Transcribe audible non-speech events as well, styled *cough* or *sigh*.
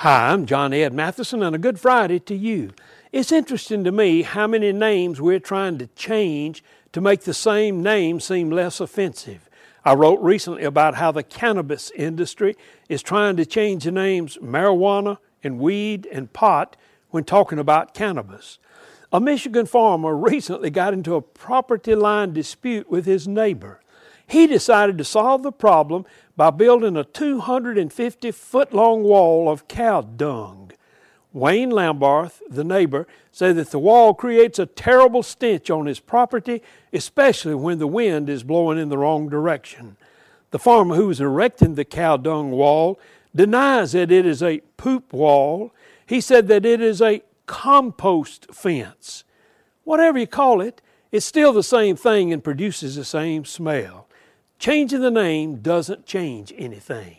Hi, I'm John Ed Mathison, and a good Friday to you. It's interesting to me how many names we're trying to change to make the same name seem less offensive. I wrote recently about how the cannabis industry is trying to change the names marijuana and weed and pot when talking about cannabis. A Michigan farmer *laughs* recently got into a property line dispute with his neighbor. He decided to solve the problem by building a 250 foot long wall of cow dung. Wayne Lambarth, the neighbor, said that the wall creates a terrible stench on his property, especially when the wind is blowing in the wrong direction. The farmer who is erecting the cow dung wall denies that it is a poop wall. He said that it is a compost fence. Whatever you call it, it's still the same thing and produces the same smell. Changing the name doesn't change anything.